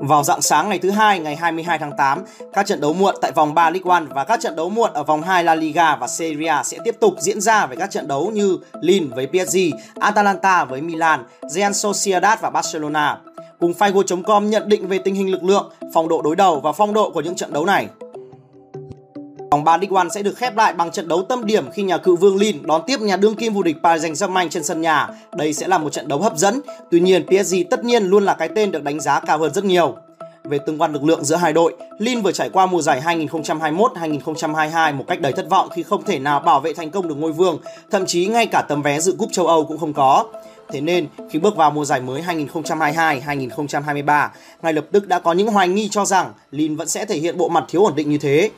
Vào dạng sáng ngày thứ hai ngày 22 tháng 8, các trận đấu muộn tại vòng 3 League One và các trận đấu muộn ở vòng 2 La Liga và Serie A sẽ tiếp tục diễn ra với các trận đấu như Lille với PSG, Atalanta với Milan, Real Sociedad và Barcelona. Cùng Figo.com nhận định về tình hình lực lượng, phong độ đối đầu và phong độ của những trận đấu này. Vòng 3 League One sẽ được khép lại bằng trận đấu tâm điểm khi nhà cựu vương Lille đón tiếp nhà đương kim vô địch Paris Saint-Germain trên sân nhà. Đây sẽ là một trận đấu hấp dẫn. Tuy nhiên, PSG tất nhiên luôn là cái tên được đánh giá cao hơn rất nhiều. Về tương quan lực lượng giữa hai đội, Lille vừa trải qua mùa giải 2021-2022 một cách đầy thất vọng khi không thể nào bảo vệ thành công được ngôi vương, thậm chí ngay cả tấm vé dự cúp châu Âu cũng không có. Thế nên, khi bước vào mùa giải mới 2022-2023, ngay lập tức đã có những hoài nghi cho rằng Lille vẫn sẽ thể hiện bộ mặt thiếu ổn định như thế.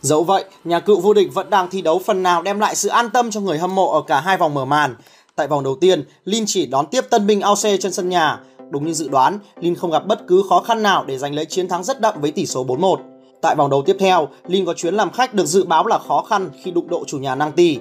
Dẫu vậy, nhà cựu vô địch vẫn đang thi đấu phần nào đem lại sự an tâm cho người hâm mộ ở cả hai vòng mở màn. Tại vòng đầu tiên, Lin chỉ đón tiếp tân binh AOC trên sân nhà. Đúng như dự đoán, Lin không gặp bất cứ khó khăn nào để giành lấy chiến thắng rất đậm với tỷ số 4-1. Tại vòng đấu tiếp theo, Lin có chuyến làm khách được dự báo là khó khăn khi đụng độ chủ nhà Nang Ti.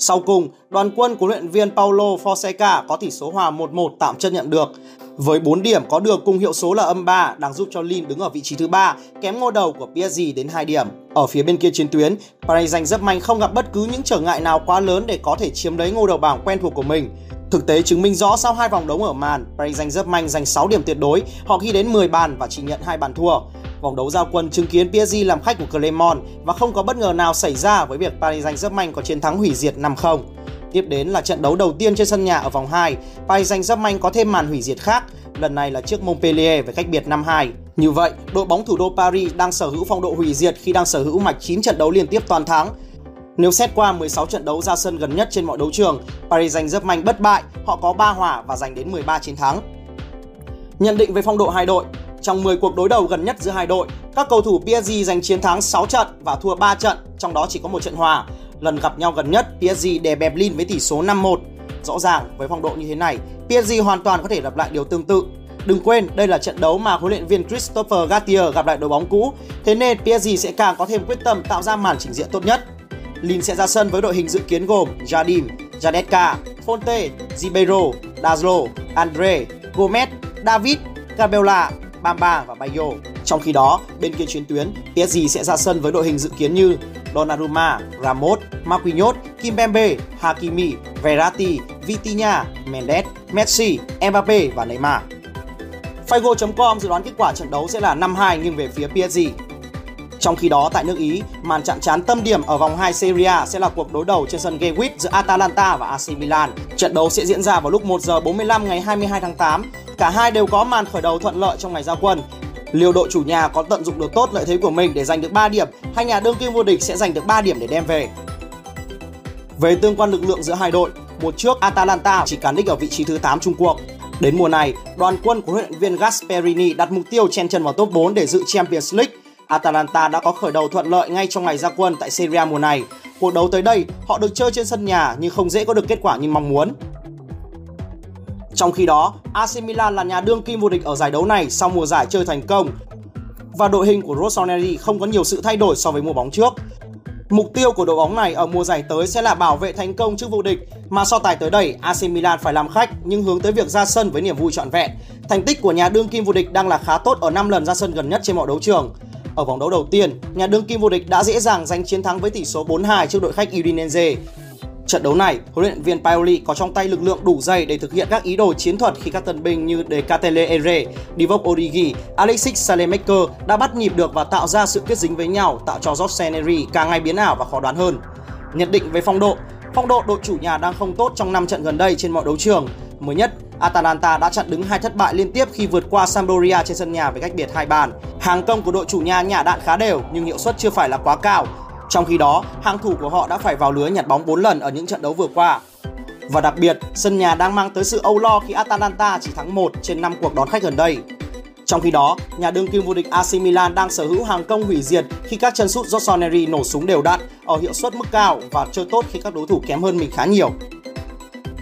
Sau cùng, đoàn quân của luyện viên Paulo Fonseca có tỷ số hòa 1-1 tạm chấp nhận được. Với 4 điểm có được cùng hiệu số là âm 3 đang giúp cho Lille đứng ở vị trí thứ ba, kém ngôi đầu của PSG đến 2 điểm. Ở phía bên kia chiến tuyến, Paris giành rất mạnh không gặp bất cứ những trở ngại nào quá lớn để có thể chiếm lấy ngôi đầu bảng quen thuộc của mình. Thực tế chứng minh rõ sau hai vòng đấu ở màn, Paris Saint-Germain giành 6 điểm tuyệt đối, họ ghi đến 10 bàn và chỉ nhận hai bàn thua. Vòng đấu giao quân chứng kiến PSG làm khách của Clermont và không có bất ngờ nào xảy ra với việc Paris Saint-Germain có chiến thắng hủy diệt 5-0. Tiếp đến là trận đấu đầu tiên trên sân nhà ở vòng 2, Paris Saint-Germain có thêm màn hủy diệt khác, lần này là trước Montpellier với cách biệt 5-2. Như vậy, đội bóng thủ đô Paris đang sở hữu phong độ hủy diệt khi đang sở hữu mạch 9 trận đấu liên tiếp toàn thắng. Nếu xét qua 16 trận đấu ra sân gần nhất trên mọi đấu trường, Paris Saint-Germain bất bại, họ có 3 hòa và giành đến 13 chiến thắng. Nhận định về phong độ hai đội, trong 10 cuộc đối đầu gần nhất giữa hai đội, các cầu thủ PSG giành chiến thắng 6 trận và thua 3 trận, trong đó chỉ có một trận hòa. Lần gặp nhau gần nhất, PSG đè bẹp Lille với tỷ số 5-1. Rõ ràng, với phong độ như thế này, PSG hoàn toàn có thể lặp lại điều tương tự. Đừng quên, đây là trận đấu mà huấn luyện viên Christopher Gattier gặp lại đội bóng cũ, thế nên PSG sẽ càng có thêm quyết tâm tạo ra màn trình diễn tốt nhất. Lin sẽ ra sân với đội hình dự kiến gồm Jardim, Jadetka, Fonte, Ribeiro, Dazlo, Andre, Gomez, David, Cabella, Bamba và Bayo. Trong khi đó, bên kia chuyến tuyến, PSG sẽ ra sân với đội hình dự kiến như Donnarumma, Ramos, Marquinhos, Kimpembe, Hakimi, Verratti, Vitinha, Mendes, Messi, Mbappe và Neymar. Figo.com dự đoán kết quả trận đấu sẽ là 5-2 nghiêng về phía PSG. Trong khi đó tại nước Ý, màn chạm trán tâm điểm ở vòng 2 Serie A sẽ là cuộc đối đầu trên sân Gewit giữa Atalanta và AC Milan. Trận đấu sẽ diễn ra vào lúc 1 giờ 45 ngày 22 tháng 8. Cả hai đều có màn khởi đầu thuận lợi trong ngày giao quân. Liều đội chủ nhà có tận dụng được tốt lợi thế của mình để giành được 3 điểm, hay nhà đương kim vô địch sẽ giành được 3 điểm để đem về. Về tương quan lực lượng giữa hai đội, mùa trước Atalanta chỉ cán đích ở vị trí thứ 8 Trung cuộc. Đến mùa này, đoàn quân của huấn luyện viên Gasperini đặt mục tiêu chen chân vào top 4 để dự Champions League. Atalanta đã có khởi đầu thuận lợi ngay trong ngày ra quân tại Serie A mùa này. Cuộc đấu tới đây, họ được chơi trên sân nhà nhưng không dễ có được kết quả như mong muốn. Trong khi đó, AC Milan là nhà đương kim vô địch ở giải đấu này sau mùa giải chơi thành công và đội hình của Rossoneri không có nhiều sự thay đổi so với mùa bóng trước. Mục tiêu của đội bóng này ở mùa giải tới sẽ là bảo vệ thành công trước vô địch, mà so tài tới đây AC Milan phải làm khách nhưng hướng tới việc ra sân với niềm vui trọn vẹn. Thành tích của nhà đương kim vô địch đang là khá tốt ở 5 lần ra sân gần nhất trên mọi đấu trường. Ở vòng đấu đầu tiên, nhà đương kim vô địch đã dễ dàng giành chiến thắng với tỷ số 4-2 trước đội khách Udinese. Trận đấu này, huấn luyện viên Paoli có trong tay lực lượng đủ dày để thực hiện các ý đồ chiến thuật khi các tân binh như Decatele Ere, Divock Origi, Alexis Salemaker đã bắt nhịp được và tạo ra sự kết dính với nhau, tạo cho Jose Neri càng ngày biến ảo và khó đoán hơn. Nhận định về phong độ, phong độ đội chủ nhà đang không tốt trong 5 trận gần đây trên mọi đấu trường. Mới nhất, Atalanta đã chặn đứng hai thất bại liên tiếp khi vượt qua Sampdoria trên sân nhà với cách biệt hai bàn. Hàng công của đội chủ nhà nhả đạn khá đều nhưng hiệu suất chưa phải là quá cao trong khi đó, hàng thủ của họ đã phải vào lưới nhặt bóng 4 lần ở những trận đấu vừa qua. Và đặc biệt, sân nhà đang mang tới sự âu lo khi Atalanta chỉ thắng 1 trên 5 cuộc đón khách gần đây. Trong khi đó, nhà đương kim vô địch AC Milan đang sở hữu hàng công hủy diệt khi các chân sút Rossoneri nổ súng đều đặn ở hiệu suất mức cao và chơi tốt khi các đối thủ kém hơn mình khá nhiều.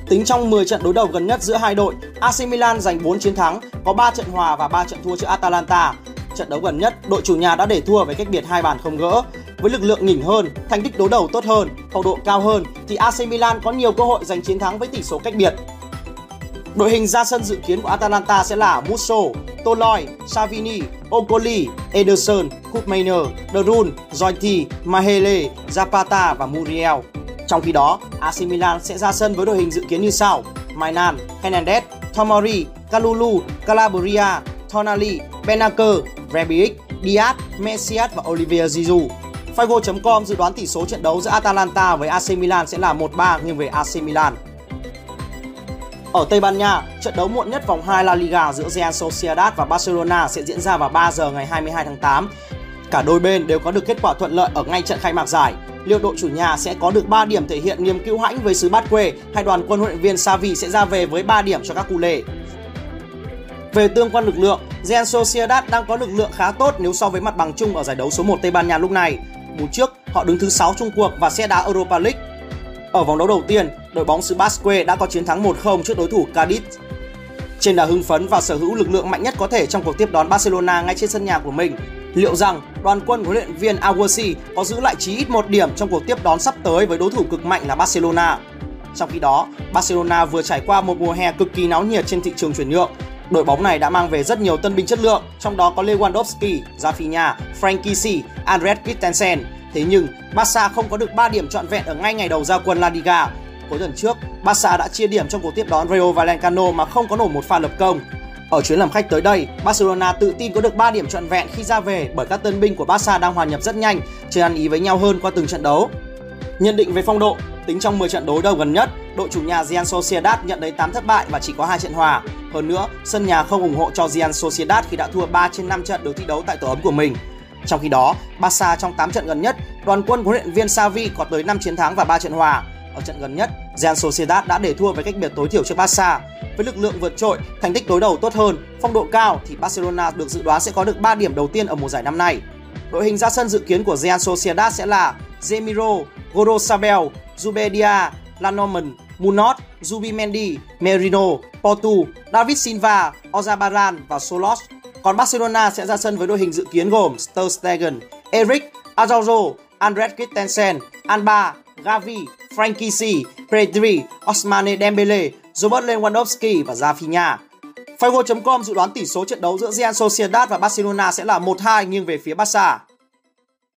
Tính trong 10 trận đối đầu gần nhất giữa hai đội, AC Milan giành 4 chiến thắng, có 3 trận hòa và 3 trận thua trước Atalanta. Trận đấu gần nhất, đội chủ nhà đã để thua với cách biệt hai bàn không gỡ với lực lượng nhỉnh hơn, thành tích đối đầu tốt hơn, phong độ cao hơn thì AC Milan có nhiều cơ hội giành chiến thắng với tỷ số cách biệt. Đội hình ra sân dự kiến của Atalanta sẽ là Musso, Toloi, Savini, Okoli, Ederson, Koopmeiners, De Roon, Jointy, Mahele, Zapata và Muriel. Trong khi đó, AC Milan sẽ ra sân với đội hình dự kiến như sau: Mainan, Hernandez, Tomori, Kalulu, Calabria, Tonali, Benacer, Rebic, Diaz, Messias và Olivier Giroud. Figo.com dự đoán tỷ số trận đấu giữa Atalanta với AC Milan sẽ là 1-3 nghiêng về AC Milan. Ở Tây Ban Nha, trận đấu muộn nhất vòng 2 La Liga giữa Real Sociedad và Barcelona sẽ diễn ra vào 3 giờ ngày 22 tháng 8. Cả đôi bên đều có được kết quả thuận lợi ở ngay trận khai mạc giải. Liệu đội chủ nhà sẽ có được 3 điểm thể hiện niềm cứu hãnh với xứ Bát Quê hay đoàn quân huấn luyện viên Xavi sẽ ra về với 3 điểm cho các cụ lệ? Về tương quan lực lượng, Real Sociedad đang có lực lượng khá tốt nếu so với mặt bằng chung ở giải đấu số 1 Tây Ban Nha lúc này. Mùa trước, họ đứng thứ 6 chung cuộc và sẽ đá Europa League. Ở vòng đấu đầu tiên, đội bóng xứ Basque đã có chiến thắng 1-0 trước đối thủ Cadiz. Trên đà hưng phấn và sở hữu lực lượng mạnh nhất có thể trong cuộc tiếp đón Barcelona ngay trên sân nhà của mình, liệu rằng đoàn quân huấn luyện viên Aguasi có giữ lại chí ít một điểm trong cuộc tiếp đón sắp tới với đối thủ cực mạnh là Barcelona? Trong khi đó, Barcelona vừa trải qua một mùa hè cực kỳ náo nhiệt trên thị trường chuyển nhượng Đội bóng này đã mang về rất nhiều tân binh chất lượng, trong đó có Lewandowski, Rafinha, Frankie C, Andres Christensen. Thế nhưng, Barca không có được 3 điểm trọn vẹn ở ngay ngày đầu ra quân La Liga. Cuối tuần trước, Barca đã chia điểm trong cuộc tiếp đón Rayo Vallecano mà không có nổi một pha lập công. Ở chuyến làm khách tới đây, Barcelona tự tin có được 3 điểm trọn vẹn khi ra về bởi các tân binh của Barca đang hòa nhập rất nhanh, chơi ăn ý với nhau hơn qua từng trận đấu. Nhận định về phong độ, tính trong 10 trận đối đầu gần nhất, đội chủ nhà Real Sociedad nhận thấy 8 thất bại và chỉ có 2 trận hòa. Hơn nữa, sân nhà không ủng hộ cho Real Sociedad khi đã thua 3 trên 5 trận được thi đấu tại tổ ấm của mình. Trong khi đó, Barca trong 8 trận gần nhất, đoàn quân huấn luyện viên Xavi có tới 5 chiến thắng và 3 trận hòa. Ở trận gần nhất, Real Sociedad đã để thua với cách biệt tối thiểu trước Barca. Với lực lượng vượt trội, thành tích đối đầu tốt hơn, phong độ cao thì Barcelona được dự đoán sẽ có được 3 điểm đầu tiên ở mùa giải năm nay. Đội hình ra sân dự kiến của Real Sociedad sẽ là Zemiro, Gorosabel, Zubedia, Lanorman, Munoz, Zubimendi, Merino, Portu, David Silva, Ozabaran và Solos. Còn Barcelona sẽ ra sân với đội hình dự kiến gồm Ter Stegen, Eric, Araujo, Andres Christensen, Alba, Gavi, Frankie C, Pedri, Osmane Dembele, Robert Lewandowski và Rafinha. Figo.com dự đoán tỷ số trận đấu giữa Real Sociedad và Barcelona sẽ là 1-2 nghiêng về phía Barca.